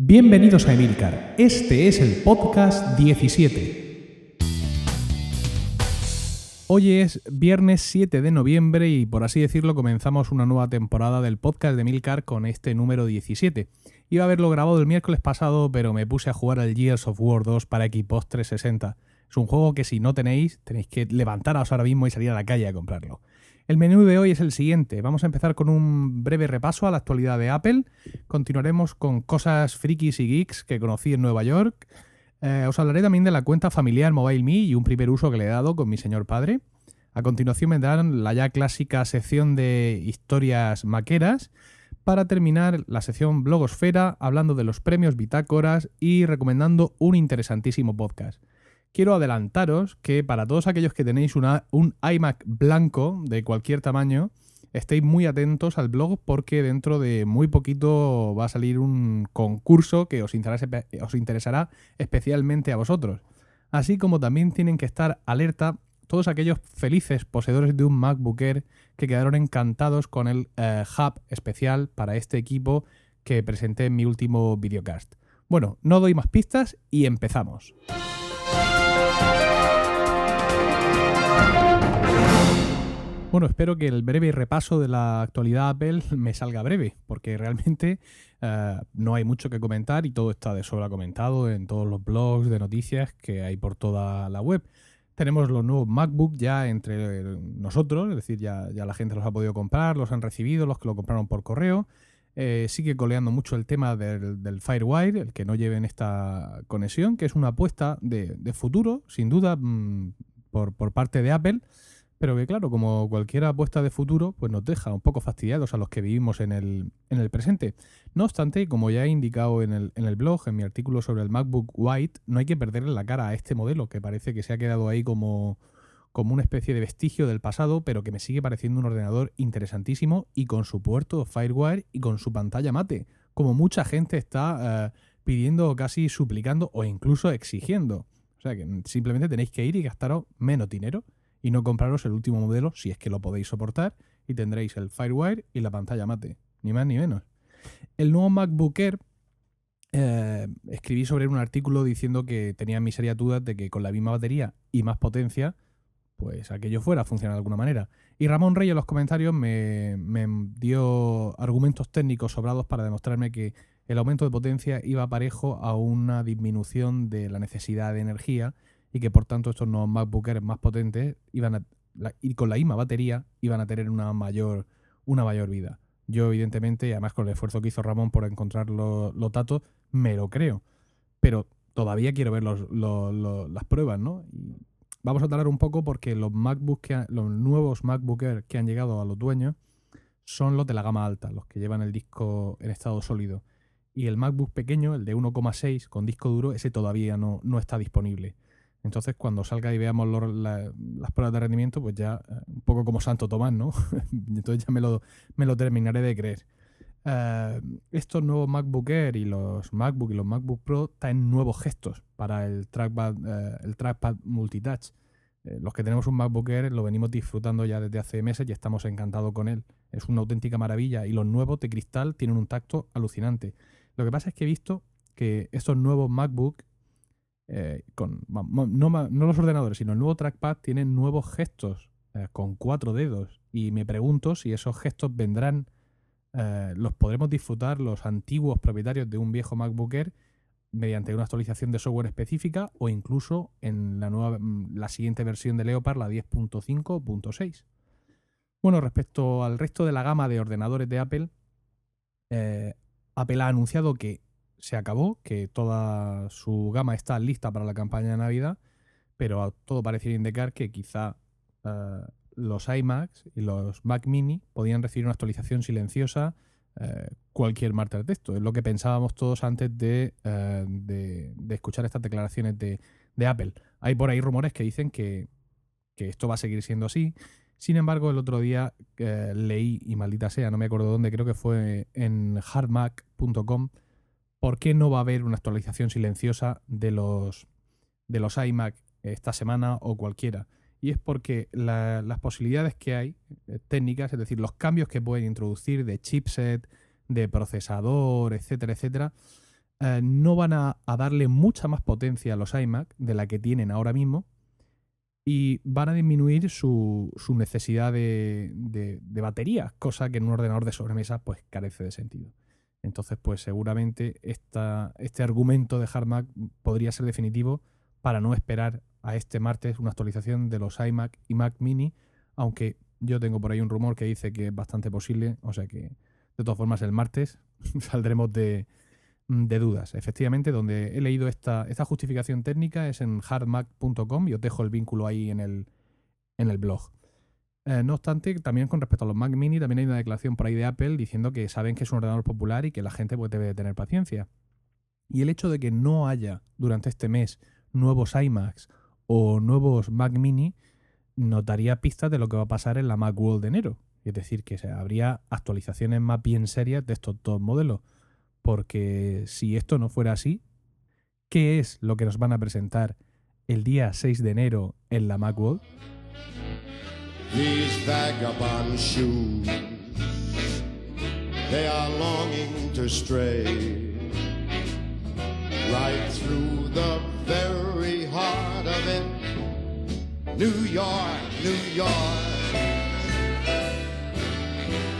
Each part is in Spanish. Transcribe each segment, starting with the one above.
Bienvenidos a Emilcar. Este es el podcast 17. Hoy es viernes 7 de noviembre y por así decirlo comenzamos una nueva temporada del podcast de Emilcar con este número 17. Iba a haberlo grabado el miércoles pasado, pero me puse a jugar al Gears of War 2 para Xbox 360. Es un juego que si no tenéis, tenéis que levantaros ahora mismo y salir a la calle a comprarlo. El menú de hoy es el siguiente. Vamos a empezar con un breve repaso a la actualidad de Apple. Continuaremos con cosas frikis y geeks que conocí en Nueva York. Eh, os hablaré también de la cuenta familiar MobileMe y un primer uso que le he dado con mi señor padre. A continuación vendrán la ya clásica sección de historias maqueras para terminar la sección Blogosfera hablando de los premios Bitácoras y recomendando un interesantísimo podcast quiero adelantaros que para todos aquellos que tenéis un iMac blanco de cualquier tamaño, estéis muy atentos al blog porque dentro de muy poquito va a salir un concurso que os interesará, especialmente a vosotros. Así como también tienen que estar alerta todos aquellos felices poseedores de un MacBook Air que quedaron encantados con el eh, hub especial para este equipo que presenté en mi último videocast. Bueno, no doy más pistas y empezamos. Bueno, espero que el breve repaso de la actualidad Apple me salga breve, porque realmente eh, no hay mucho que comentar y todo está de sobra comentado en todos los blogs de noticias que hay por toda la web. Tenemos los nuevos MacBook ya entre nosotros, es decir, ya, ya la gente los ha podido comprar, los han recibido, los que lo compraron por correo. Eh, sigue coleando mucho el tema del, Firewire, el que no lleven esta conexión, que es una apuesta de, futuro, sin duda, mm, por, parte de Apple, pero que claro, como cualquier apuesta de futuro, pues nos deja un poco fastidiados a los que vivimos en el, en el presente. No obstante, como ya he indicado en el, en el blog, en mi artículo sobre el MacBook White, no hay que perderle la cara a este modelo, que parece que se ha quedado ahí como como una especie de vestigio del pasado, pero que me sigue pareciendo un ordenador interesantísimo y con su puerto Firewire y con su pantalla mate, como mucha gente está eh, pidiendo, casi suplicando o incluso exigiendo. O sea que simplemente tenéis que ir y gastaros menos dinero y no compraros el último modelo si es que lo podéis soportar y tendréis el Firewire y la pantalla mate, ni más ni menos. El nuevo MacBook Air eh, escribí sobre un artículo diciendo que tenía mis serias dudas de que con la misma batería y más potencia pues aquello fuera a de alguna manera. Y Ramón Rey en los comentarios me, dio argumentos técnicos sobrados para demostrarme que el aumento de potencia iba parejo a una disminución de la necesidad de energía y que por tanto estos nuevos MacBook más potentes iban a, y con la misma batería iban a tener una mayor, una mayor vida. Yo evidentemente, y además con el esfuerzo que hizo Ramón por encontrar los, datos, me lo creo. Pero todavía quiero ver las pruebas, ¿no? Vamos a tardar un poco porque los MacBook los nuevos MacBook Air que han llegado a los dueños son los de la gama alta, los que llevan el disco en estado sólido. Y el MacBook pequeño, el de 1,6 con disco duro, ese todavía no, no, está disponible. Entonces, cuando salga y veamos las pruebas de rendimiento, pues ya eh, un poco como Santo Tomás, ¿no? Entonces ya me lo, me lo terminaré de creer. Eh, estos nuevos MacBook Air y los MacBook y los MacBook Pro traen nuevos gestos para el trackpad, eh, el trackpad multitouch. Los que tenemos un MacBook Air lo venimos disfrutando ya desde hace meses y estamos encantados con él. Es una auténtica maravilla y los nuevos de cristal tienen un tacto alucinante. Lo que pasa es que he visto que estos nuevos MacBook, con, no, los ordenadores, sino el nuevo trackpad, tienen nuevos gestos con cuatro dedos. Y me pregunto si esos gestos vendrán eh, los podremos disfrutar los antiguos propietarios de un viejo MacBook Air mediante una actualización de software específica o incluso en la, nueva, mm, la siguiente versión de Leopard, la 10.5.6. Bueno, respecto al resto de la gama de ordenadores de Apple, eh, Apple ha anunciado que se acabó, que toda su gama está lista para la campaña de Navidad, pero todo parece indicar que quizá eh, los iMacs y los Mac Mini podían recibir una actualización silenciosa eh, cualquier martes de texto. Es lo que pensábamos todos antes de, eh, escuchar estas declaraciones de, Apple. Hay por ahí rumores que dicen que, esto va a seguir siendo así. Sin embargo, el otro día leí, y maldita sea, no me acuerdo dónde, creo que fue en hardmac.com, por qué no va a haber una actualización silenciosa de los, de los iMac esta semana o cualquiera y es porque las posibilidades que hay eh, técnicas, es decir, los cambios que pueden introducir de chipset, de procesador, etcétera, etcétera, eh, no van a, darle mucha más potencia a los iMac de la que tienen ahora mismo y van a disminuir su, necesidad de, de, batería, cosa que en un ordenador de sobremesa pues carece de sentido. Entonces, pues seguramente este argumento de HardMac podría ser definitivo para no esperar a este martes una actualización de los iMac y Mac Mini, aunque yo tengo por ahí un rumor que dice que es bastante posible, o sea que de todas formas el martes saldremos de, dudas. Efectivamente, donde he leído esta, justificación técnica es en hardmac.com y os dejo el vínculo ahí en el blog. Eh, no obstante, también con respecto a los Mac Mini, también hay una declaración por ahí de Apple diciendo que saben que es un ordenador popular y que la gente pues, debe tener paciencia. Y el hecho de que no haya durante este mes nuevos iMacs o nuevos Mac Mini nos daría pistas de lo que va a pasar en la Macworld de enero. Es decir, que habría actualizaciones más bien serias de estos dos modelos. Porque si esto no fuera así, ¿qué es lo que nos van a presentar el día 6 de enero en la Macworld? These vagabond shoes, they are longing to stray right through the very heart of it. New York, New York.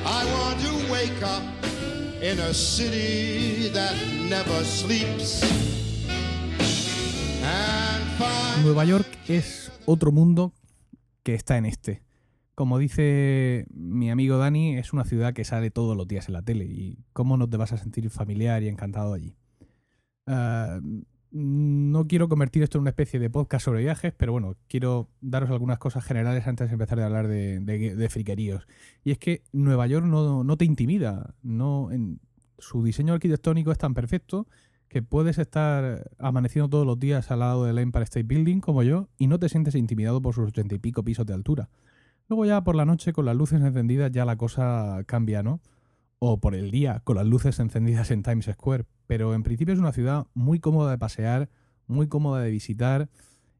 I want to wake up in a city that never sleeps. Nueva York es otro mundo que está en este. Como dice mi amigo Dani, es una ciudad que sale todos los días en la tele y cómo no te vas a sentir familiar y encantado allí. Uh, no quiero convertir esto en una especie de podcast sobre viajes, pero bueno, quiero daros algunas cosas generales antes de empezar a hablar de, friqueríos. Y es que Nueva York no, te intimida. Su diseño arquitectónico es tan perfecto que puedes estar amaneciendo todos los días al lado del Empire State Building, como yo, y no te sientes intimidado por sus ochenta y pico pisos de altura. Luego ya por la noche, con las luces encendidas, ya la cosa cambia, ¿no? O por el día, con las luces encendidas en Times Square pero en principio es una ciudad muy cómoda de pasear, muy cómoda de visitar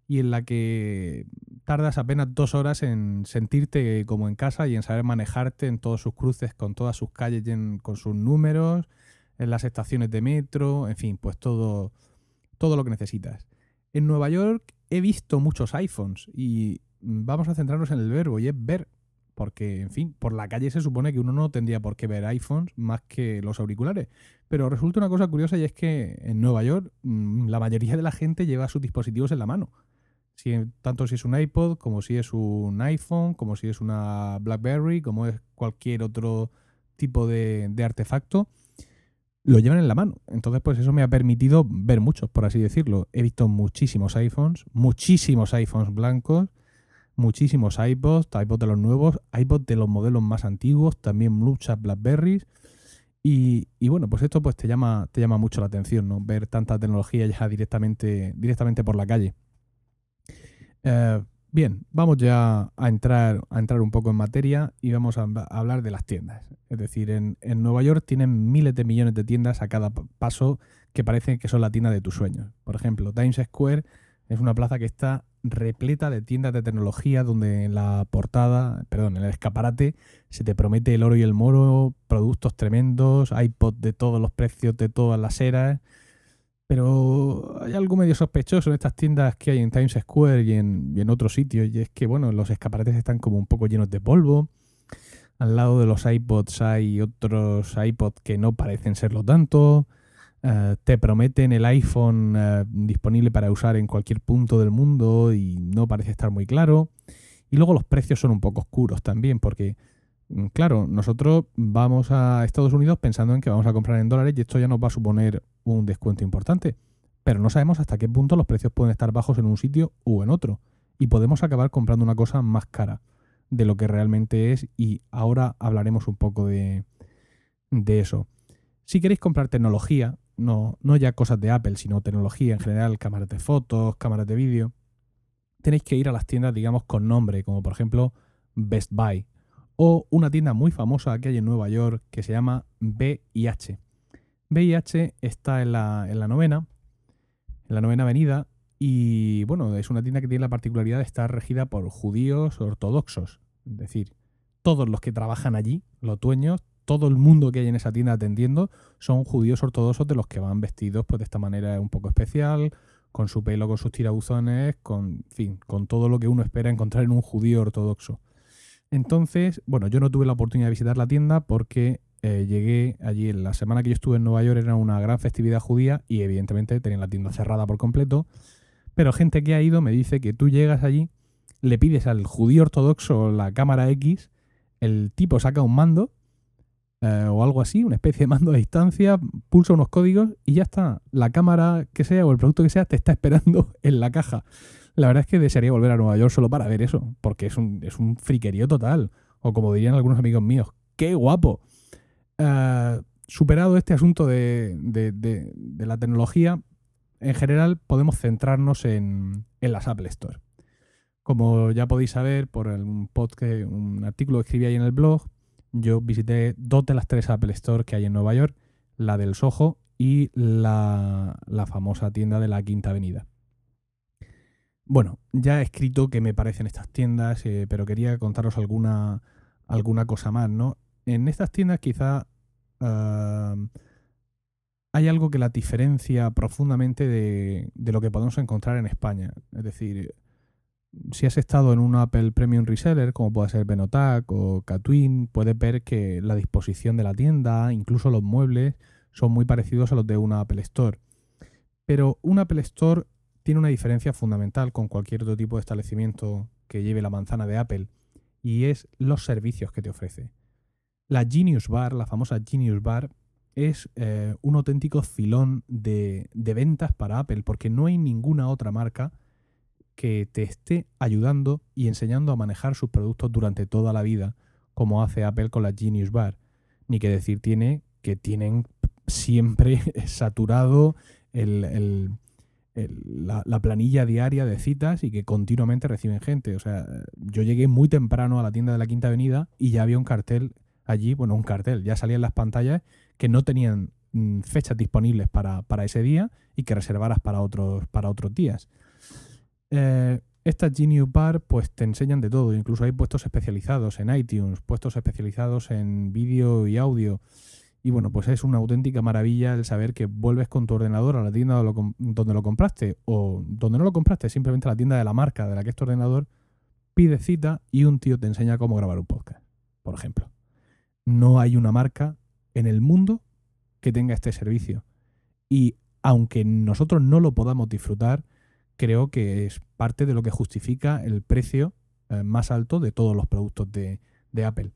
y en la que tardas apenas dos horas en sentirte como en casa y en saber manejarte en todos sus cruces, con todas sus calles, con sus números, en las estaciones de metro, en fin, pues todo, todo lo que necesitas. En Nueva York he visto muchos iPhones y vamos a centrarnos en el verbo y es ver porque, en fin, por la calle se supone que uno no tendría por qué ver iPhones más que los auriculares. Pero resulta una cosa curiosa y es que en Nueva York mm, la mayoría de la gente lleva sus dispositivos en la mano. Tanto si es un iPod, como si es un iPhone, como si es una BlackBerry, como es cualquier otro tipo de, de artefacto, lo llevan en la mano. Entonces, pues eso me ha permitido ver muchos, por así decirlo. He visto muchísimos iPhones, muchísimos iPhones blancos muchísimos iPods, iPods de los nuevos, iPods de los modelos más antiguos, también muchas Blackberries. Y, bueno, pues esto pues te llama, te llama mucho la atención, ¿no? Ver tanta tecnología ya directamente, directamente por la calle. Eh, bien, vamos ya a entrar, a entrar un poco en materia y vamos a, hablar de las tiendas. Es decir, en, en, Nueva York tienen miles de millones de tiendas a cada paso que parecen que son la tienda de tus sueños. Por ejemplo, Times Square es una plaza que está repleta de tiendas de tecnología donde en la portada, perdón, en el escaparate se te promete el oro y el moro, productos tremendos, iPod de todos los precios, de todas las eras. Pero hay algo medio sospechoso en estas tiendas que hay en Times Square y en, y en otros sitios, y es que, bueno, los escaparates están como un poco llenos de polvo. Al lado de los iPods hay otros iPods que no parecen serlo tanto. Eh, te prometen el iPhone eh, disponible para usar en cualquier punto del mundo y no parece estar muy claro. Y luego los precios son un poco oscuros también, porque, mm, claro, nosotros vamos a Estados Unidos pensando en que vamos a comprar en dólares y esto ya nos va a suponer un descuento importante. Pero no sabemos hasta qué punto los precios pueden estar bajos en un sitio u en otro. Y podemos acabar comprando una cosa más cara de lo que realmente es. Y ahora hablaremos un poco de, de eso. Si queréis comprar tecnología, no, no ya cosas de Apple, sino tecnología en general, cámaras de fotos, cámaras de vídeo, tenéis que ir a las tiendas, digamos, con nombre, como por ejemplo Best Buy, o una tienda muy famosa que hay en Nueva York que se llama BIH. BIH está en la, en la novena, en la novena avenida, y bueno, es una tienda que tiene la particularidad de estar regida por judíos ortodoxos. Es decir, todos los que trabajan allí, los dueños, todo el mundo que hay en esa tienda atendiendo son judíos ortodoxos de los que van vestidos pues de esta manera un poco especial, con su pelo, con sus tirabuzones, con, fin, con todo lo que uno espera encontrar en un judío ortodoxo. Entonces, bueno, yo no tuve la oportunidad de visitar la tienda porque eh, llegué allí en la semana que yo estuve en Nueva York era una gran festividad judía y evidentemente tenían la tienda cerrada por completo. Pero gente que ha ido me dice que tú llegas allí, le pides al judío ortodoxo la cámara X, el tipo saca un mando eh, o algo así, una especie de mando a distancia, pulsa unos códigos y ya está. La cámara que sea o el producto que sea te está esperando en la caja. La verdad es que desearía volver a Nueva York solo para ver eso, porque es un, es un friquerío total. O como dirían algunos amigos míos, ¡qué guapo! Eh, superado este asunto de, la tecnología, en general podemos centrarnos en, las Apple Store. Como ya podéis saber por un, podcast, un artículo que escribí ahí en el blog, yo visité dos de las tres Apple Store que hay en Nueva York, la del Soho y la, la famosa tienda de la Quinta Avenida. Bueno, ya he escrito que me parecen estas tiendas, eh, pero quería contaros alguna, alguna cosa más, ¿no? En estas tiendas quizá hay algo que la diferencia profundamente de, de, lo que podemos encontrar en España. Es decir, si has estado en un Apple Premium Reseller, como puede ser Benotac o Catwin, puedes ver que la disposición de la tienda, incluso los muebles, son muy parecidos a los de una Apple Store. Pero un Apple Store tiene una diferencia fundamental con cualquier otro tipo de establecimiento que lleve la manzana de Apple y es los servicios que te ofrece. La Genius Bar, la famosa Genius Bar, es eh, un auténtico filón de, de ventas para Apple porque no hay ninguna otra marca que te esté ayudando y enseñando a manejar sus productos durante toda la vida, como hace Apple con la Genius Bar. Ni que decir tiene que tienen siempre saturado el, la, planilla diaria de citas y que continuamente reciben gente. O sea, yo llegué muy temprano a la tienda de la Quinta Avenida y ya había un cartel allí, bueno, un cartel, ya salían las pantallas que no tenían mm, fechas disponibles para, ese día y que reservaras para otros, para otros días. Eh, estas Genius Bar pues te enseñan de todo, incluso hay puestos especializados en iTunes, puestos especializados en vídeo y audio. Y bueno, pues es una auténtica maravilla el saber que vuelves con tu ordenador a la tienda donde lo compraste o donde no lo compraste, simplemente a la tienda de la marca de la que es tu ordenador, pides cita y un tío te enseña cómo grabar un podcast, por ejemplo. No hay una marca en el mundo que tenga este servicio. Y aunque nosotros no lo podamos disfrutar, creo que es parte de lo que justifica el precio eh, más alto de todos los productos de, Apple.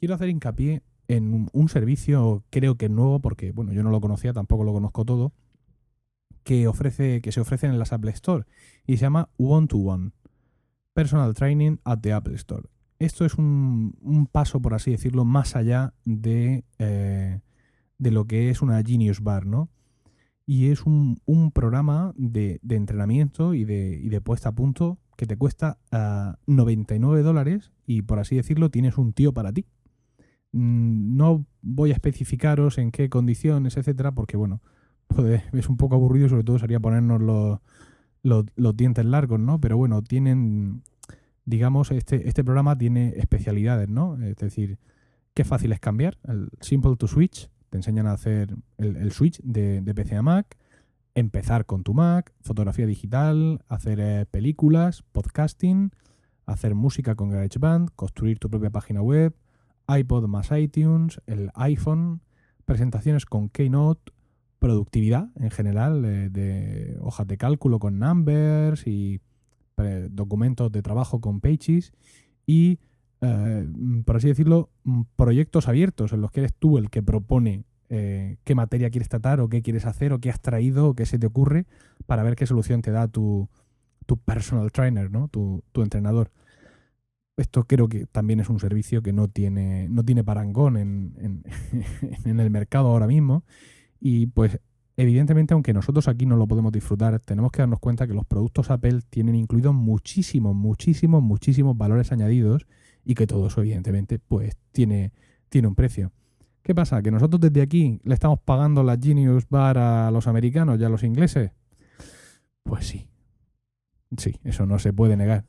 Quiero hacer hincapié en un, servicio, creo que nuevo, porque bueno, yo no lo conocía, tampoco lo conozco todo, que ofrece, que se ofrece en las Apple Store y se llama One to One. Personal Training at the Apple Store. Esto es un, paso, por así decirlo, más allá de, eh, de lo que es una Genius Bar, ¿no? Y es un, programa de, entrenamiento y de, y de, puesta a punto que te cuesta 99 ah, dólares y por así decirlo tienes un tío para ti. Mm, no voy a especificaros en qué condiciones, etcétera, porque bueno, es un poco aburrido, sobre todo sería ponernos los, los, dientes largos, ¿no? Pero bueno, tienen, digamos, este, este programa tiene especialidades, ¿no? Es decir, qué fácil es cambiar, el simple to switch, te enseñan a hacer el, switch de, PC a Mac, empezar con tu Mac, fotografía digital, hacer eh, películas, podcasting, hacer música con GarageBand, construir tu propia página web, iPod más iTunes, el iPhone, presentaciones con Keynote, productividad en general, eh, de hojas de cálculo con numbers y documentos de trabajo con Pages y eh, por así decirlo, mm, proyectos abiertos en los que eres tú el que propone eh, qué materia quieres tratar o qué quieres hacer o qué has traído o qué se te ocurre para ver qué solución te da tu, personal trainer, ¿no? Tu, entrenador. Esto creo que también es un servicio que no tiene, no tiene parangón en, en el mercado ahora mismo. Y pues evidentemente, aunque nosotros aquí no lo podemos disfrutar, tenemos que darnos cuenta que los productos Apple tienen incluidos muchísimos, muchísimos, muchísimos valores añadidos y que todo eso, evidentemente, pues tiene, tiene un precio. ¿Qué pasa? ¿Que nosotros desde aquí le estamos pagando la Genius Bar a los americanos y a los ingleses? Pues sí. Sí, eso no se puede negar.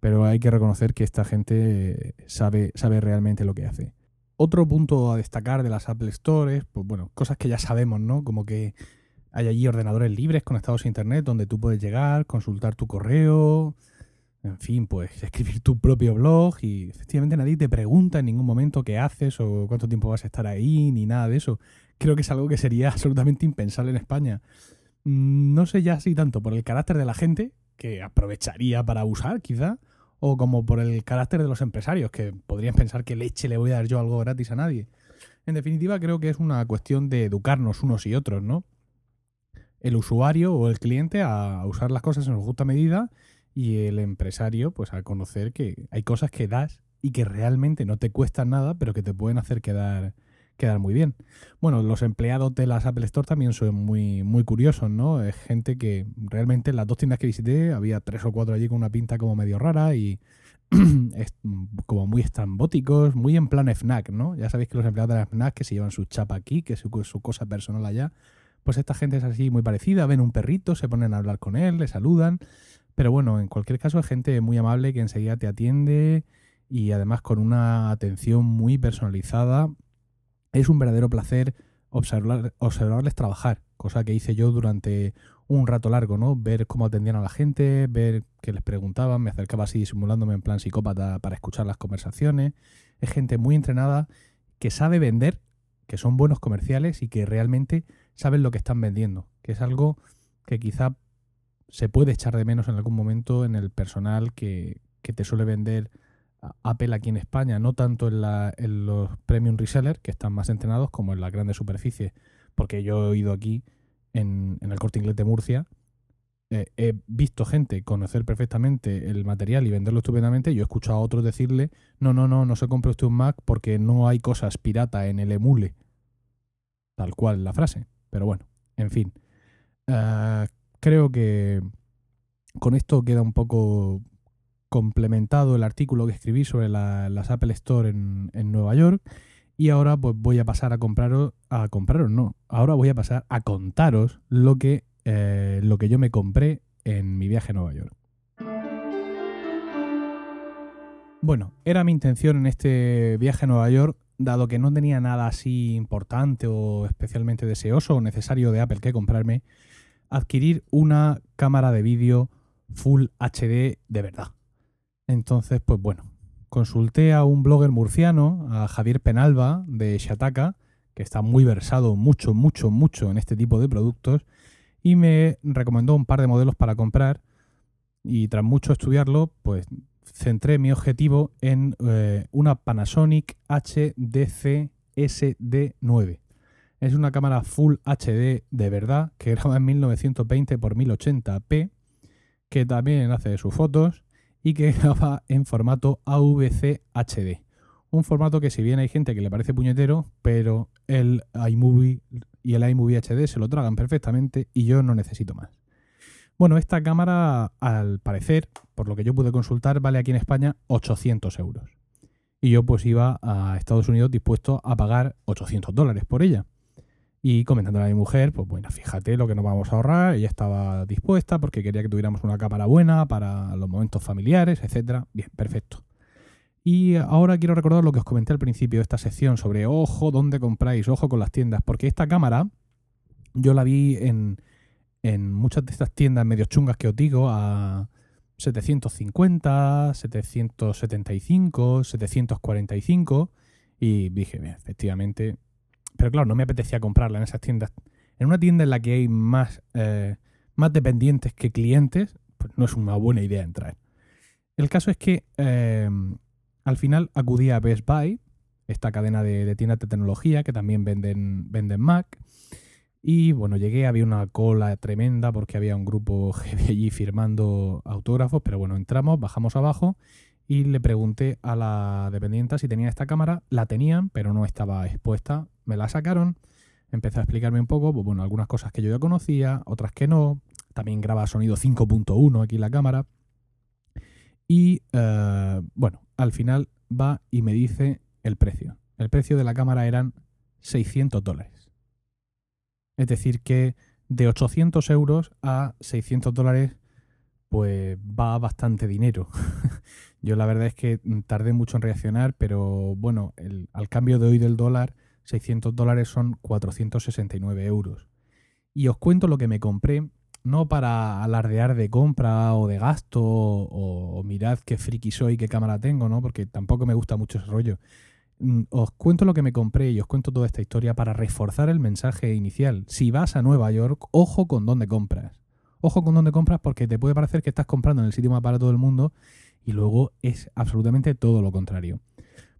Pero hay que reconocer que esta gente sabe, sabe realmente lo que hace. otro punto a destacar de las Apple Stores, pues bueno, cosas que ya sabemos, ¿no? Como que hay allí ordenadores libres conectados a Internet donde tú puedes llegar, consultar tu correo, en fin, pues escribir tu propio blog y efectivamente nadie te pregunta en ningún momento qué haces o cuánto tiempo vas a estar ahí, ni nada de eso. Creo que es algo que sería absolutamente impensable en España. Mm, no sé ya si tanto por el carácter de la gente, que aprovecharía para usar quizá, o como por el carácter de los empresarios, que podrían pensar que leche le voy a dar yo algo gratis a nadie. En definitiva, creo que es una cuestión de educarnos unos y otros, ¿no? El usuario o el cliente a usar las cosas en su justa medida y el empresario pues a conocer que hay cosas que das y que realmente no te cuestan nada, pero que te pueden hacer quedar, quedar muy bien. Bueno, los empleados de las Apple Store también son muy, muy curiosos, ¿no? Es gente que realmente en las dos tiendas que visité había tres o cuatro allí con una pinta como medio rara y es como muy estrambóticos, muy en plan FNAC, ¿no? Ya sabéis que los empleados de la FNAC que se llevan su chapa aquí, que es su, su cosa personal allá, pues esta gente es así muy parecida, ven un perrito, se ponen a hablar con él, le saludan, pero bueno, en cualquier caso, es gente muy amable que enseguida te atiende y además con una atención muy personalizada. Es un verdadero placer observar, observarles trabajar, cosa que hice yo durante un rato largo, ¿no? Ver cómo atendían a la gente, ver qué les preguntaban, me acercaba así simulándome en plan psicópata para escuchar las conversaciones. Es gente muy entrenada que sabe vender, que son buenos comerciales y que realmente saben lo que están vendiendo, que es algo que quizá se puede echar de menos en algún momento en el personal que, te suele vender Apple aquí en España, no tanto en, los premium resellers, que están más entrenados, como en las grandes superficies, porque yo he oído aquí en, el corte inglés de Murcia, eh, he visto gente conocer perfectamente el material y venderlo estupendamente, yo he escuchado a otros decirle, no, no, no, no se compre usted un Mac porque no hay cosas pirata en el emule. Tal cual la frase. Pero bueno, en fin. Uh, creo que con esto queda un poco complementado el artículo que escribí sobre las Apple Store en, Nueva York. Y ahora pues voy a pasar a compraros, a compraros no, ahora voy a pasar a contaros lo que, eh, lo que yo me compré en mi viaje a Nueva York. Bueno, era mi intención en este viaje a Nueva York, dado que no tenía nada así importante o especialmente deseoso o necesario de Apple que comprarme, adquirir una cámara de vídeo Full HD de verdad. Entonces, pues bueno, consulté a un blogger murciano, a Javier Penalba de Shataka, que está muy versado mucho, mucho, mucho en este tipo de productos, y me recomendó un par de modelos para comprar. Y tras mucho estudiarlo, pues centré mi objetivo en eh, una Panasonic HDC SD9. Es una cámara Full HD de verdad que graba en 1920 x 1080p, que también hace sus fotos y que graba en formato AVC HD. Un formato que si bien hay gente que le parece puñetero, pero el iMovie y el iMovie HD se lo tragan perfectamente y yo no necesito más. Bueno, esta cámara, al parecer, por lo que yo pude consultar, vale aquí en España 800 euros. Y yo pues iba a Estados Unidos dispuesto a pagar 800 dólares por ella. Y comentándole a mi mujer, pues bueno, fíjate lo que nos vamos a ahorrar. Ella estaba dispuesta porque quería que tuviéramos una cámara buena para los momentos familiares, etcétera. Bien, perfecto. Y ahora quiero recordar lo que os comenté al principio de esta sección sobre ojo, dónde compráis, ojo con las tiendas, porque esta cámara yo la vi en, en muchas de estas tiendas medio chungas que os digo a 750, 775, 745 y dije, bien, efectivamente pero claro, no me apetecía comprarla en esas tiendas. En una tienda en la que hay más, eh, más dependientes que clientes, pues no es una buena idea entrar. El caso es que eh, al final acudí a Best Buy, esta cadena de, tiendas de tecnología que también venden, venden Mac. Y bueno, llegué, había una cola tremenda porque había un grupo allí firmando autógrafos, pero bueno, entramos, bajamos abajo y le pregunté a la dependienta si tenía esta cámara. La tenían, pero no estaba expuesta. Me la sacaron. Empecé a explicarme un poco, pues bueno, algunas cosas que yo ya conocía, otras que no. También graba sonido 5.1 aquí la cámara. Y eh, bueno, al final va y me dice el precio. El precio de la cámara eran 600 dólares. Es decir, que de 800 euros a 600 dólares, pues va bastante dinero. Yo la verdad es que mm, tardé mucho en reaccionar, pero bueno, el, al cambio de hoy del dólar, 600 dólares son 469 euros. Y os cuento lo que me compré, no para alardear de compra o de gasto o, mirad qué friki soy, qué cámara tengo, ¿no? Porque tampoco me gusta mucho ese rollo. Mm, os cuento lo que me compré y os cuento toda esta historia para reforzar el mensaje inicial. Si vas a Nueva York, ojo con dónde compras. Ojo con dónde compras porque te puede parecer que estás comprando en el sitio más barato del mundo y luego es absolutamente todo lo contrario.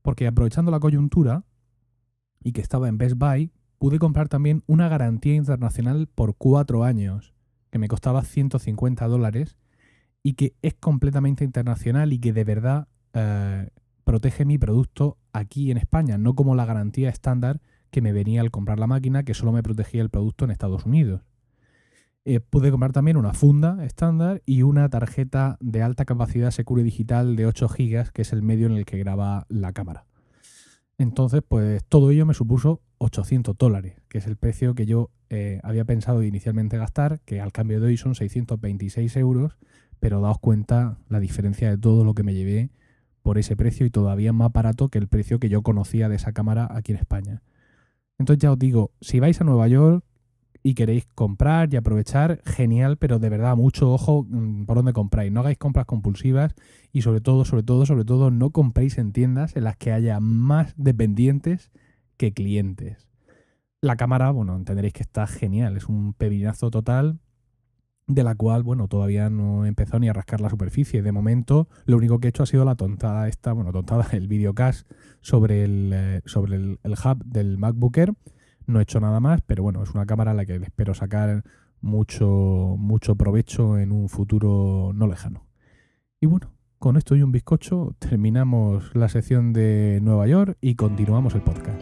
Porque aprovechando la coyuntura y que estaba en Best Buy, pude comprar también una garantía internacional por cuatro años, que me costaba 150 dólares y que es completamente internacional y que de verdad eh, protege mi producto aquí en España, no como la garantía estándar que me venía al comprar la máquina, que solo me protegía el producto en Estados Unidos. Eh, pude comprar también una funda estándar y una tarjeta de alta capacidad Secure Digital de 8 GB, que es el medio en el que graba la cámara. Entonces, pues todo ello me supuso 800 dólares, que es el precio que yo eh, había pensado inicialmente gastar, que al cambio de hoy son 626 euros, pero daos cuenta la diferencia de todo lo que me llevé por ese precio y todavía más barato que el precio que yo conocía de esa cámara aquí en España. Entonces ya os digo, si vais a Nueva York y queréis comprar y aprovechar, genial, pero de verdad mucho ojo mm, por dónde compráis. No hagáis compras compulsivas y sobre todo, sobre todo, sobre todo, no compréis en tiendas en las que haya más dependientes que clientes. La cámara, bueno, entenderéis que está genial, es un pepinazo total de la cual, bueno, todavía no he empezado ni a rascar la superficie. De momento, lo único que he hecho ha sido la tontada esta, bueno, tontada, el videocast sobre el, eh, sobre el, hub del MacBook Air. No he hecho nada más, pero bueno, es una cámara a la que espero sacar mucho, mucho provecho en un futuro no lejano. Y bueno, con esto y un bizcocho terminamos la sección de Nueva York y continuamos el podcast.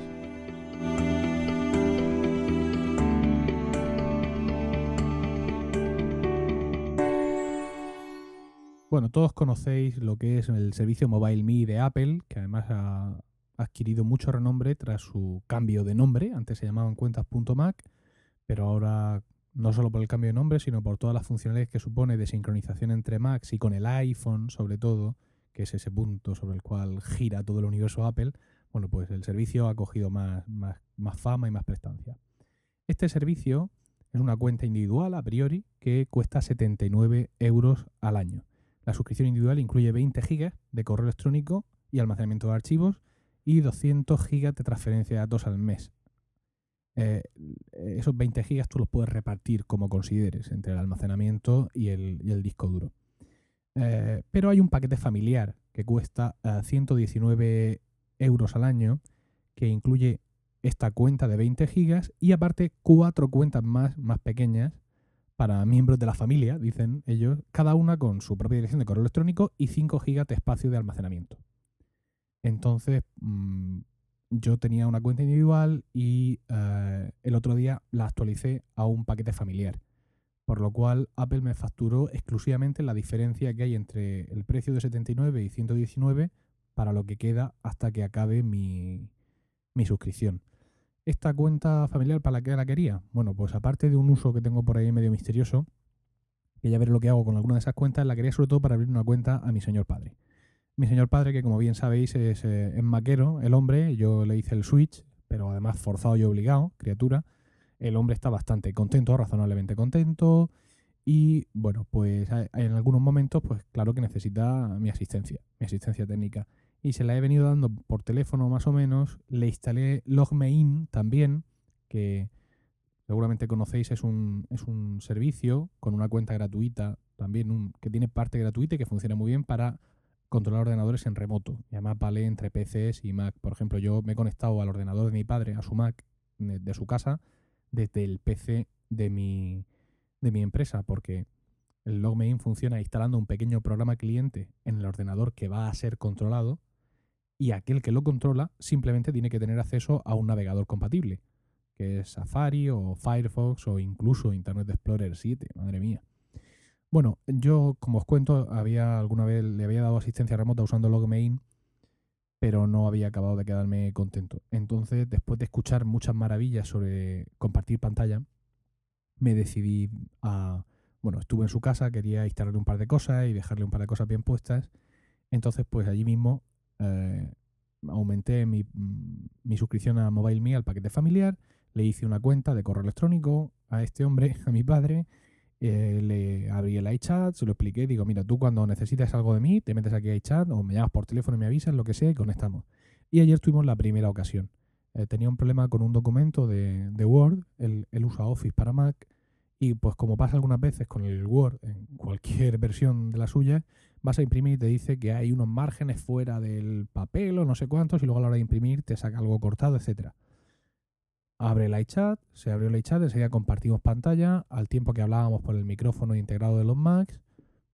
Bueno, todos conocéis lo que es el servicio Mobile Me de Apple, que además ha adquirido mucho renombre tras su cambio de nombre. Antes se llamaban cuentas.mac, pero ahora no solo por el cambio de nombre, sino por todas las funcionalidades que supone de sincronización entre Macs y con el iPhone, sobre todo, que es ese punto sobre el cual gira todo el universo Apple. Bueno, pues el servicio ha cogido más, más, más fama y más prestancia. Este servicio es una cuenta individual a priori que cuesta 79 euros al año. La suscripción individual incluye 20 GB de correo electrónico y almacenamiento de archivos y 200 GB de transferencia de datos al mes. Eh, esos 20 GB tú los puedes repartir como consideres entre el almacenamiento y el, disco duro. Eh, pero hay un paquete familiar que cuesta 119 eh, euros al año que incluye esta cuenta de 20 GB y aparte cuatro cuentas más, más pequeñas para miembros de la familia, dicen ellos, cada una con su propia dirección de correo electrónico y 5 GB de espacio de almacenamiento. Entonces, mm, yo tenía una cuenta individual y eh, el otro día la actualicé a un paquete familiar. Por lo cual, Apple me facturó exclusivamente la diferencia que hay entre el precio de 79 y 119 para lo que queda hasta que acabe mi, mi suscripción. ¿Esta cuenta familiar para la que la quería? Bueno, pues aparte de un uso que tengo por ahí medio misterioso, que ya veré lo que hago con alguna de esas cuentas, la quería sobre todo para abrir una cuenta a mi señor padre. Mi señor padre, que como bien sabéis es, eh, maquero, el hombre, yo le hice el switch, pero además forzado y obligado, criatura. El hombre está bastante contento, razonablemente contento. Y bueno, pues en algunos momentos, pues claro que necesita mi asistencia, mi asistencia técnica y se la he venido dando por teléfono más o menos. Le instalé LogMeIn también, que seguramente conocéis, es un, es un servicio con una cuenta gratuita, también un, que tiene parte gratuita y que funciona muy bien para controlar ordenadores en remoto. Y además vale entre PCs y Mac. Por ejemplo, yo me he conectado al ordenador de mi padre, a su Mac de, su casa, desde el PC de mi, de mi empresa, porque el LogMeIn funciona instalando un pequeño programa cliente en el ordenador que va a ser controlado y aquel que lo controla simplemente tiene que tener acceso a un navegador compatible, que es Safari o Firefox o incluso Internet Explorer 7, madre mía. Bueno, yo, como os cuento, había alguna vez le había dado asistencia remota usando Logmein, pero no había acabado de quedarme contento. Entonces, después de escuchar muchas maravillas sobre compartir pantalla, me decidí a. Bueno, estuve en su casa, quería instalarle un par de cosas y dejarle un par de cosas bien puestas Entonces, pues allí mismo eh, aumenté mi, mi, suscripción a MobileMe al paquete familiar, le hice una cuenta de correo electrónico a este hombre, a mi padre, eh, le abrí el iChat, se lo expliqué, digo, mira, tú cuando necesites algo de mí, te metes aquí a iChat o me llamas por teléfono y me avisas, lo que sea, y conectamos. Y ayer tuvimos la primera ocasión. Eh, tenía un problema con un documento de, Word, él, usa Office para Mac, y pues como pasa algunas veces con el Word, en cualquier versión de la suya, vas a imprimir y te dice que hay unos márgenes fuera del papel o no sé cuántos, y luego a la hora de imprimir te saca algo cortado, etcétera. Abre el iChat, se abrió el iChat, enseguida compartimos pantalla, al tiempo que hablábamos por el micrófono integrado de los Macs.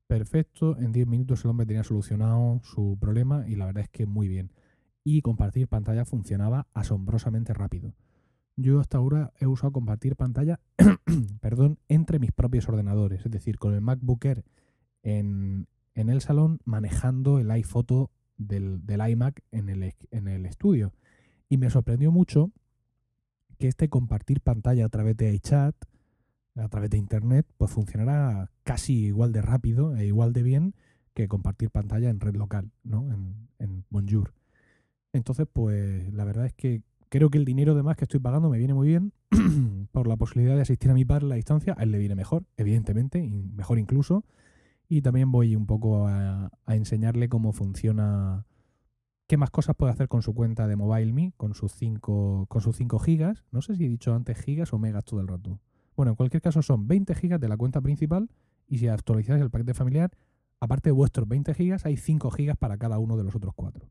Perfecto, en 10 minutos el hombre tenía solucionado su problema y la verdad es que muy bien. Y compartir pantalla funcionaba asombrosamente rápido. Yo hasta ahora he usado compartir pantalla perdón, entre mis propios ordenadores, es decir, con el MacBook en, el salón manejando el iPhoto del, iMac en el estudio. Y me sorprendió mucho que este compartir pantalla a través de iChat, a través de Internet, pues funcionará casi igual de rápido e igual de bien que compartir pantalla en red local, ¿no? En, Bonjour. Entonces, pues la verdad es que creo que el dinero de más que estoy pagando me viene muy bien por la posibilidad de asistir a mi padre a la distancia. A él le viene mejor, evidentemente, mejor incluso. Y también voy un poco a, a enseñarle cómo funciona qué más cosas puede hacer con su cuenta de MobileMe, con sus 5 con sus 5 gigas. No sé si he dicho antes gigas o megas todo el rato. Bueno, en cualquier caso son 20 gigas de la cuenta principal y si actualizáis el paquete familiar, aparte de vuestros 20 gigas, hay 5 gigas para cada uno de los otros 4.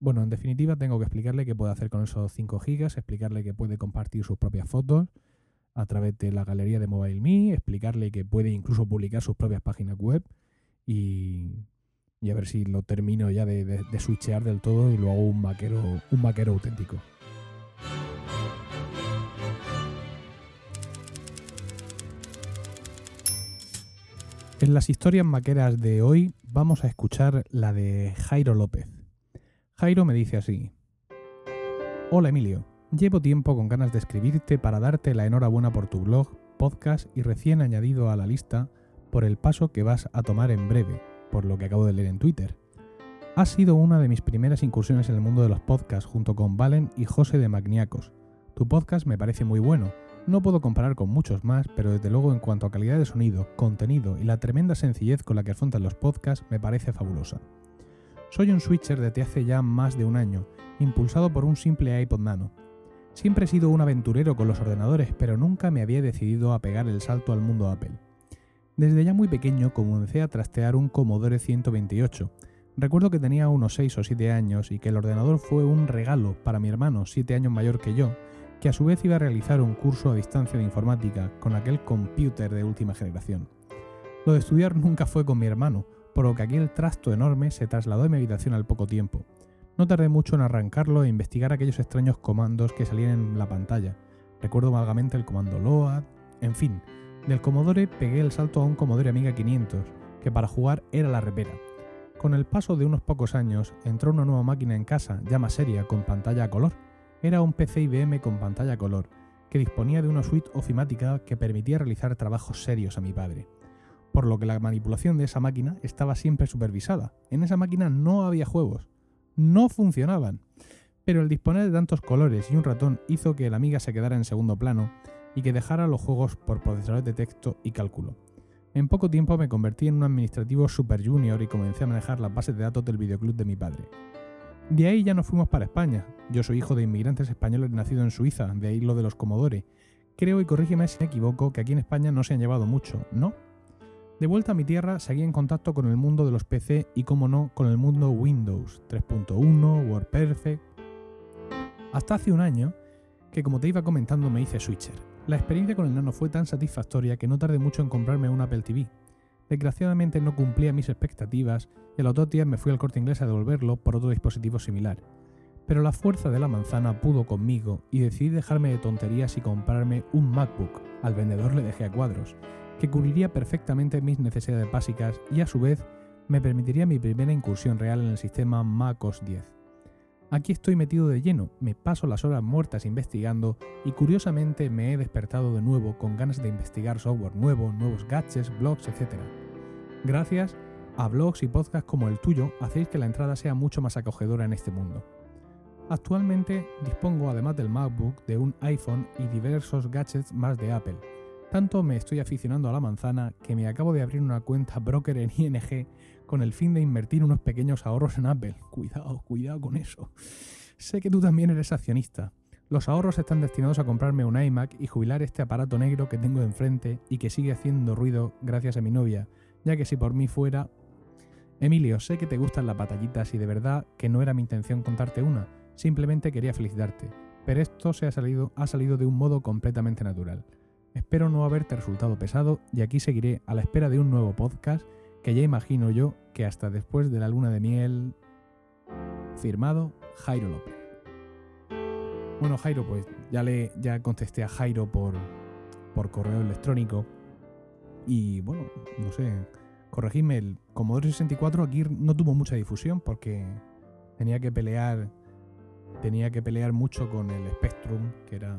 Bueno, en definitiva tengo que explicarle qué puede hacer con esos 5 gigas, explicarle que puede compartir sus propias fotos a través de la galería de MobileMe, explicarle que puede incluso publicar sus propias páginas web y y a ver si lo termino ya de, switchear del todo y lo hago un vaquero, un vaquero auténtico. En las historias maqueras de hoy vamos a escuchar la de Jairo López. Jairo me dice así. Hola Emilio, llevo tiempo con ganas de escribirte para darte la enhorabuena por tu blog, podcast y recién añadido a la lista por el paso que vas a tomar en breve por lo que acabo de leer en Twitter. Ha sido una de mis primeras incursiones en el mundo de los podcasts junto con Valen y José de Magniacos. Tu podcast me parece muy bueno. No puedo comparar con muchos más, pero desde luego en cuanto a calidad de sonido, contenido y la tremenda sencillez con la que afrontan los podcasts me parece fabulosa. Soy un switcher desde hace ya más de un año, impulsado por un simple iPod Nano. Siempre he sido un aventurero con los ordenadores, pero nunca me había decidido a pegar el salto al mundo Apple. Desde ya muy pequeño comencé a trastear un Commodore 128. Recuerdo que tenía unos 6 o 7 años y que el ordenador fue un regalo para mi hermano, 7 años mayor que yo, que a su vez iba a realizar un curso a distancia de informática con aquel computer de última generación. Lo de estudiar nunca fue con mi hermano, por lo que aquel trasto enorme se trasladó a mi habitación al poco tiempo. No tardé mucho en arrancarlo e investigar aquellos extraños comandos que salían en la pantalla. Recuerdo vagamente el comando LOAD, en fin, del Commodore pegué el salto a un Commodore Amiga 500, que para jugar era la repera. Con el paso de unos pocos años entró una nueva máquina en casa, ya más seria, con pantalla a color. Era un PC IBM con pantalla a color, que disponía de una suite ofimática que permitía realizar trabajos serios a mi padre. Por lo que la manipulación de esa máquina estaba siempre supervisada. En esa máquina no había juegos. No funcionaban. Pero el disponer de tantos colores y un ratón hizo que la Amiga se quedara en segundo plano y que dejara los juegos por procesadores de texto y cálculo. En poco tiempo me convertí en un administrativo super junior y comencé a manejar las bases de datos del videoclub de mi padre. De ahí ya nos fuimos para España. Yo soy hijo de inmigrantes españoles nacido en Suiza, de ahí lo de los Comodore. Creo, y corrígeme si me equivoco, que aquí en España no se han llevado mucho, ¿no? De vuelta a mi tierra, seguí en contacto con el mundo de los PC y, como no, con el mundo Windows 3.1, WordPerfect. Hasta hace un año, que como te iba comentando me hice switcher. La experiencia con el Nano fue tan satisfactoria que no tardé mucho en comprarme un Apple TV. Desgraciadamente no cumplía mis expectativas y otro día me fui al corte inglés a devolverlo por otro dispositivo similar. Pero la fuerza de la manzana pudo conmigo y decidí dejarme de tonterías y comprarme un MacBook. Al vendedor le dejé a cuadros, que cubriría perfectamente mis necesidades básicas y a su vez me permitiría mi primera incursión real en el sistema MacOS 10. Aquí estoy metido de lleno, me paso las horas muertas investigando y curiosamente me he despertado de nuevo con ganas de investigar software nuevo, nuevos gadgets, blogs, etc. Gracias a blogs y podcasts como el tuyo hacéis que la entrada sea mucho más acogedora en este mundo. Actualmente dispongo, además del MacBook, de un iPhone y diversos gadgets más de Apple. Tanto me estoy aficionando a la manzana que me acabo de abrir una cuenta broker en ING con el fin de invertir unos pequeños ahorros en Apple. Cuidado, cuidado con eso. Sé que tú también eres accionista. Los ahorros están destinados a comprarme un iMac y jubilar este aparato negro que tengo enfrente y que sigue haciendo ruido gracias a mi novia, ya que si por mí fuera... Emilio, sé que te gustan las batallitas y de verdad que no era mi intención contarte una, simplemente quería felicitarte, pero esto se ha salido, ha salido de un modo completamente natural. Espero no haberte resultado pesado y aquí seguiré a la espera de un nuevo podcast que ya imagino yo que hasta después de la luna de miel... Firmado Jairo López. Bueno, Jairo, pues ya le ya contesté a Jairo por, por correo electrónico. Y bueno, no sé, corregidme, el Commodore 64 aquí no tuvo mucha difusión porque tenía que pelear tenía que pelear mucho con el Spectrum, que era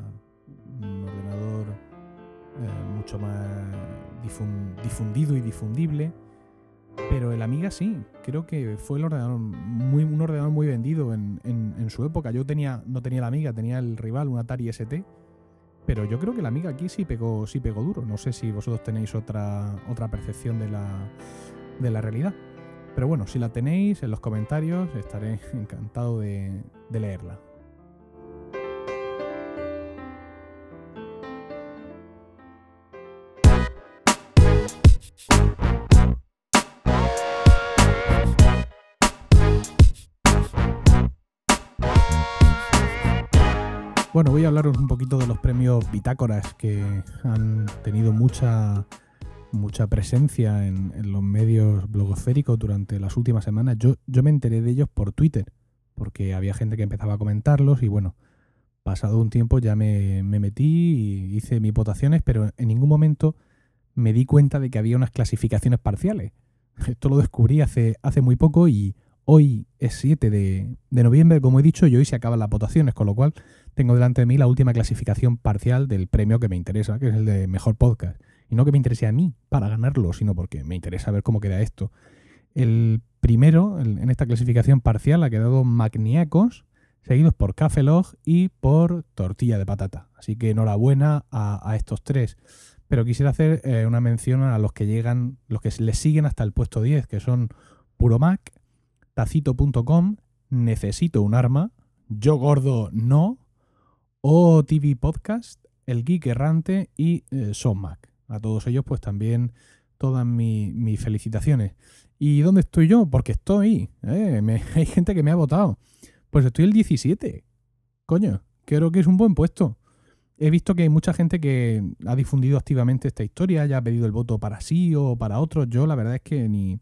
un ordenador eh, mucho más difundido y difundible. Pero el Amiga sí, creo que fue el ordenador muy, un ordenador muy vendido en, en, su época. Yo tenía, no tenía la Amiga, tenía el rival, un Atari ST. Pero yo creo que la Amiga aquí sí pegó, sí pegó duro. No sé si vosotros tenéis otra, otra percepción de la, de la realidad. Pero bueno, si la tenéis en los comentarios, estaré encantado de, de leerla. Bueno, voy a hablaros un poquito de los premios Bitácoras que han tenido mucha, mucha presencia en, los medios blogosféricos durante las últimas semanas. Yo, yo me enteré de ellos por Twitter, porque había gente que empezaba a comentarlos y bueno, pasado un tiempo ya me, me metí y hice mis votaciones, pero en ningún momento me di cuenta de que había unas clasificaciones parciales. Esto lo descubrí hace, hace muy poco y Hoy es 7 de, noviembre, como he dicho, y hoy se acaban las votaciones, con lo cual tengo delante de mí la última clasificación parcial del premio que me interesa, que es el de mejor podcast. Y no que me interese a mí para ganarlo, sino porque me interesa ver cómo queda esto. El primero en esta clasificación parcial ha quedado Magniacos, seguidos por Café Log y por Tortilla de Patata. Así que enhorabuena a, estos tres. Pero quisiera hacer eh, una mención a los que llegan, los que les siguen hasta el puesto 10, que son Puro Mac, tacito.com, necesito un arma, yo gordo no, o TV Podcast, El Geek Errante y eh, Mac. A todos ellos pues también todas mis felicitaciones. ¿Y dónde estoy yo? Porque estoy. Eh, hay gente que me ha votado. Pues estoy el 17. Coño, creo que es un buen puesto. He visto que hay mucha gente que ha difundido activamente esta historia, ya ha pedido el voto para sí o para otros. Yo la verdad es que ni,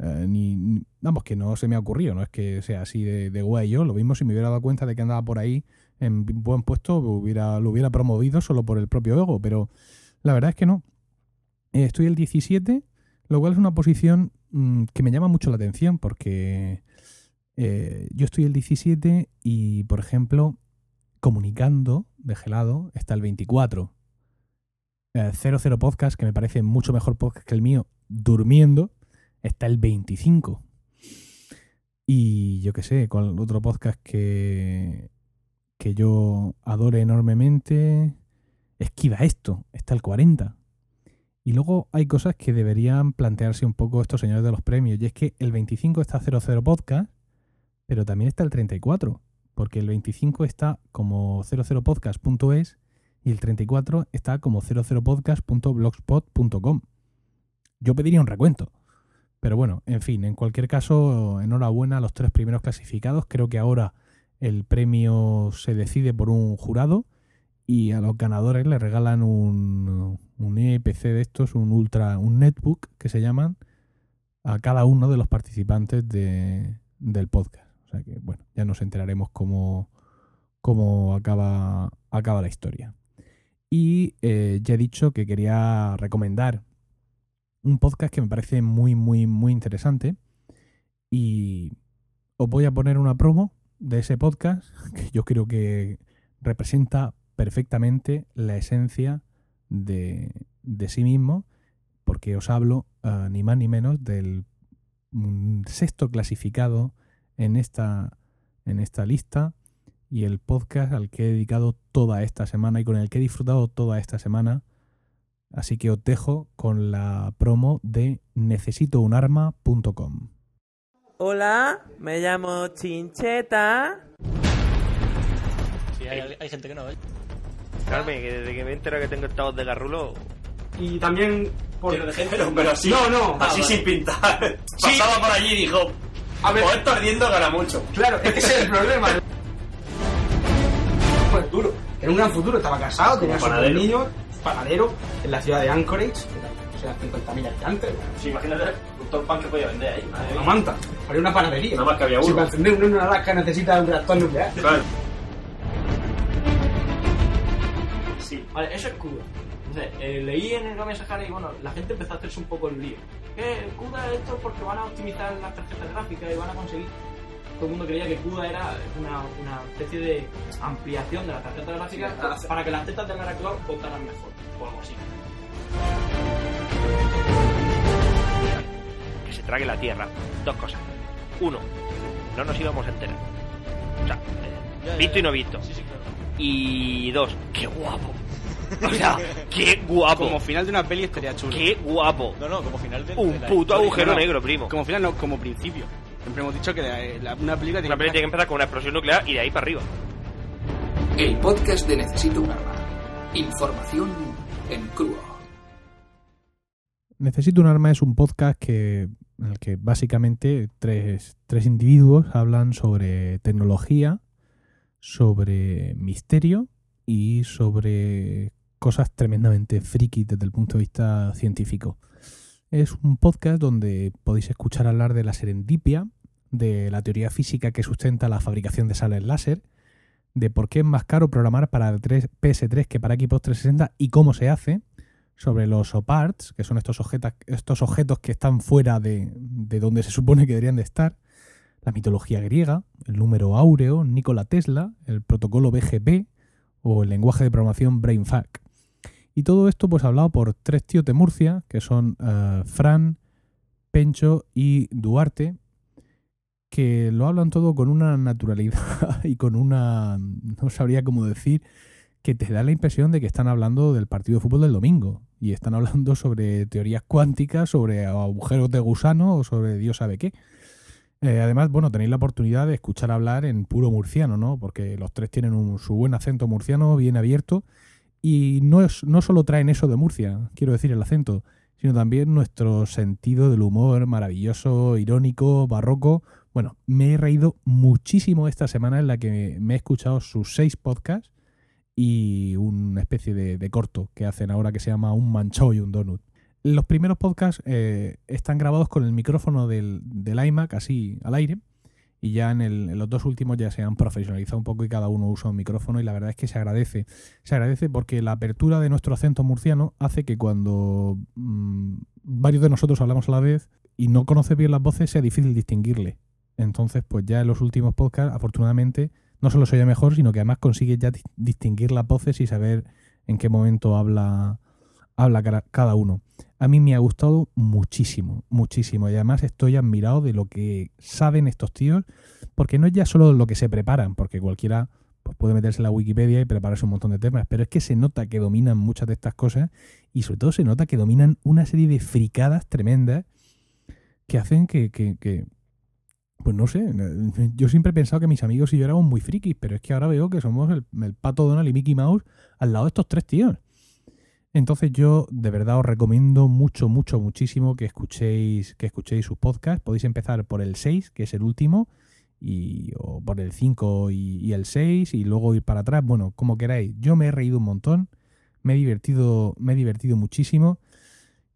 eh, ni, vamos, que no se me ha ocurrido, no es que sea así de, de guay yo. Lo mismo si me hubiera dado cuenta de que andaba por ahí en buen puesto, hubiera, lo hubiera promovido solo por el propio ego, pero la verdad es que no. Eh, estoy el 17, lo cual es una posición mm, que me llama mucho la atención porque eh, yo estoy el 17 y, por ejemplo, comunicando de gelado está el 24. 00 Podcast, que me parece mucho mejor podcast que el mío, durmiendo, está el 25. Y yo qué sé, con otro podcast que, que yo adore enormemente, esquiva esto, está el 40. Y luego hay cosas que deberían plantearse un poco estos señores de los premios. Y es que el 25 está 00 Podcast, pero también está el 34. Porque el 25 está como 00podcast.es y el 34 está como 00podcast.blogspot.com. Yo pediría un recuento. Pero bueno, en fin, en cualquier caso, enhorabuena a los tres primeros clasificados. Creo que ahora el premio se decide por un jurado y a los ganadores le regalan un, un EPC de estos, un ultra, un netbook que se llaman a cada uno de los participantes de, del podcast. O sea que bueno, ya nos enteraremos cómo, cómo acaba, acaba la historia. Y eh, ya he dicho que quería recomendar un podcast que me parece muy, muy, muy interesante. Y os voy a poner una promo de ese podcast que yo creo que representa perfectamente la esencia de, de sí mismo, porque os hablo ah, ni más ni menos del sexto clasificado en esta, en esta lista y el podcast al que he dedicado toda esta semana y con el que he disfrutado toda esta semana. Así que os dejo con la promo de necesitounarma.com. Hola, me llamo Chincheta. Sí, hay, hay gente que no, ¿eh? Carmen, que desde que me entero que tengo estados de garrulo. Y también por... Pero de gente no, pero así. No, no. Así Ah, sin pintar. Pasaba por allí y dijo: A ver, Pues esto ardiendo gana mucho. claro, es que ese es el problema. Pues duro. Era un gran futuro, estaba casado, tenía sus niños, panadero, en la ciudad de Anchorage, o sea, 50.000 habitantes, Sí, imagínate todo el pan que podía vender ahí. Madre una mía. manta, haría una panadería. Nada más que había Si uno. para encender un en Alaska necesita un reactor nuclear. Claro. Sí. Vale, eso es CUDA. Entonces, eh, leí en el Game Sahara y bueno, la gente empezó a hacerse un poco el lío. ¿Qué? CUDA es esto porque van a optimizar las tarjetas gráficas y van a conseguir. Todo el mundo creía que CUDA era una, una especie de ampliación de la tarjeta gráfica Sí, para que las tetas del actual votaran mejor o algo así. Que se trague la tierra. Dos cosas. Uno, no nos íbamos a enterar. O sea, Ya, ya, visto ya. y no visto. Sí, sí, claro. Y dos, qué guapo. O sea, qué guapo. Como final de una peli estaría chulo. Qué guapo. No, no, como final de. Un de la puto historia. agujero no. negro, primo. Como final, no, como principio. Siempre hemos dicho que la- la- una película Una peli tiene que empezar con una explosión nuclear y de ahí para arriba. El podcast de Necesito un arma. Información en crudo. Necesito un arma es un podcast que, en el que básicamente tres, tres individuos hablan sobre tecnología, sobre misterio y sobre cosas tremendamente friki desde el punto de vista científico. Es un podcast donde podéis escuchar hablar de la serendipia, de la teoría física que sustenta la fabricación de sables láser, de por qué es más caro programar para 3 PS3 que para Xbox 360 y cómo se hace, sobre los OPARTS, que son estos, objetos, estos objetos que están fuera de, de donde se supone que deberían de estar, la mitología griega, el número áureo, Nikola Tesla, el protocolo BGP o el lenguaje de programación BrainFuck. Y todo esto pues hablado por tres tíos de Murcia, que son eh, Fran, Pencho y Duarte, que lo hablan todo con una naturalidad y con una, no sabría cómo decir, que te da la impresión de que están hablando del partido de fútbol del domingo y están hablando sobre teorías cuánticas, sobre agujeros de gusano o sobre Dios sabe qué. Eh, además, bueno, tenéis la oportunidad de escuchar hablar en puro murciano, ¿no? Porque los tres tienen un- su buen acento murciano bien abierto y no, es, no solo traen eso de Murcia, quiero decir el acento, sino también nuestro sentido del humor maravilloso, irónico, barroco. Bueno, me he reído muchísimo esta semana en la que me he escuchado sus seis podcasts y una especie de, corto que hacen ahora que se llama Un manchó y un donut. Los primeros podcasts eh, están grabados con el micrófono del, del iMac así al aire y ya en, el- en los dos últimos ya se han profesionalizado un poco y cada uno usa un micrófono y la verdad es que se agradece. Se agradece porque la apertura de nuestro acento murciano hace que cuando mm, varios de nosotros hablamos a la vez y no conoces bien las voces sea difícil distinguirle. Entonces, pues ya en los últimos podcasts, afortunadamente, no solo se oye mejor, sino que además consigues ya di- distinguir las voces y saber en qué momento habla, habla cada uno. A mí me ha gustado muchísimo, muchísimo. Y además estoy admirado de lo que saben estos tíos, porque no es ya solo lo que se preparan, porque cualquiera pues, puede meterse en la Wikipedia y prepararse un montón de temas, pero es que se nota que dominan muchas de estas cosas y sobre todo se nota que dominan una serie de fricadas tremendas que hacen que- que, pues no sé, yo siempre he pensado que mis amigos y yo éramos muy frikis, pero es que ahora veo que somos el, pato Donald y Mickey Mouse al lado de estos tres tíos. Entonces yo de verdad os recomiendo mucho, mucho, muchísimo que escuchéis, que escuchéis sus podcasts. Podéis empezar por el 6, que es el último, y, o por el 5 y, y el 6, y luego ir para atrás, bueno, como queráis. Yo me he reído un montón, me he divertido, me he divertido muchísimo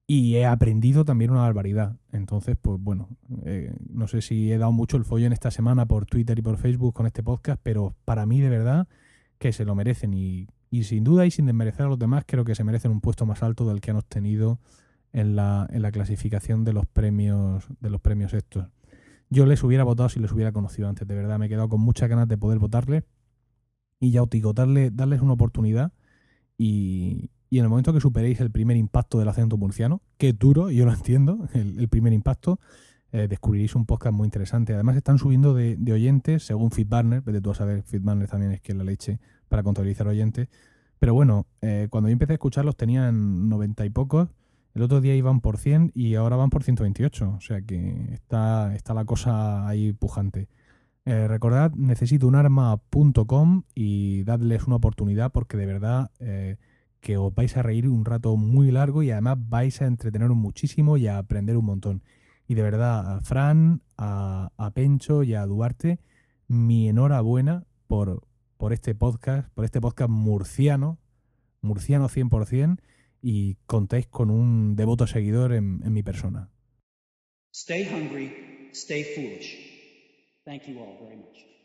y he aprendido también una barbaridad. Entonces, pues bueno, eh, no sé si he dado mucho el follón esta semana por Twitter y por Facebook con este podcast, pero para mí de verdad que se lo merecen y, y sin duda y sin desmerecer a los demás, creo que se merecen un puesto más alto del que han obtenido en la, en la clasificación de los premios de los premios estos. Yo les hubiera votado si les hubiera conocido antes, de verdad, me he quedado con muchas ganas de poder votarles y ya os digo, darle, darles una oportunidad y, y en el momento que superéis el primer impacto del acento murciano, que duro, yo lo entiendo, el, primer impacto, eh, descubriréis un podcast muy interesante. Además están subiendo de, oyentes, según Feedburner, vete tú a saber, Feedburner también es que la leche para contabilizar oyentes. Pero bueno, eh, cuando yo empecé a escucharlos tenían 90 y pocos, el otro día iban por 100 y ahora van por 128, o sea que está, está la cosa ahí pujante. Eh, recordad, necesitounarma.com y dadles una oportunidad porque de verdad eh, que os vais a reír un rato muy largo y además vais a entreteneros muchísimo y a aprender un montón. Y de verdad, a Fran, a, a Pencho y a Duarte, mi enhorabuena por, por este podcast, por este podcast murciano, murciano 100%, y contáis con un devoto seguidor en, en mi persona. Stay hungry, stay foolish. Thank you all very much.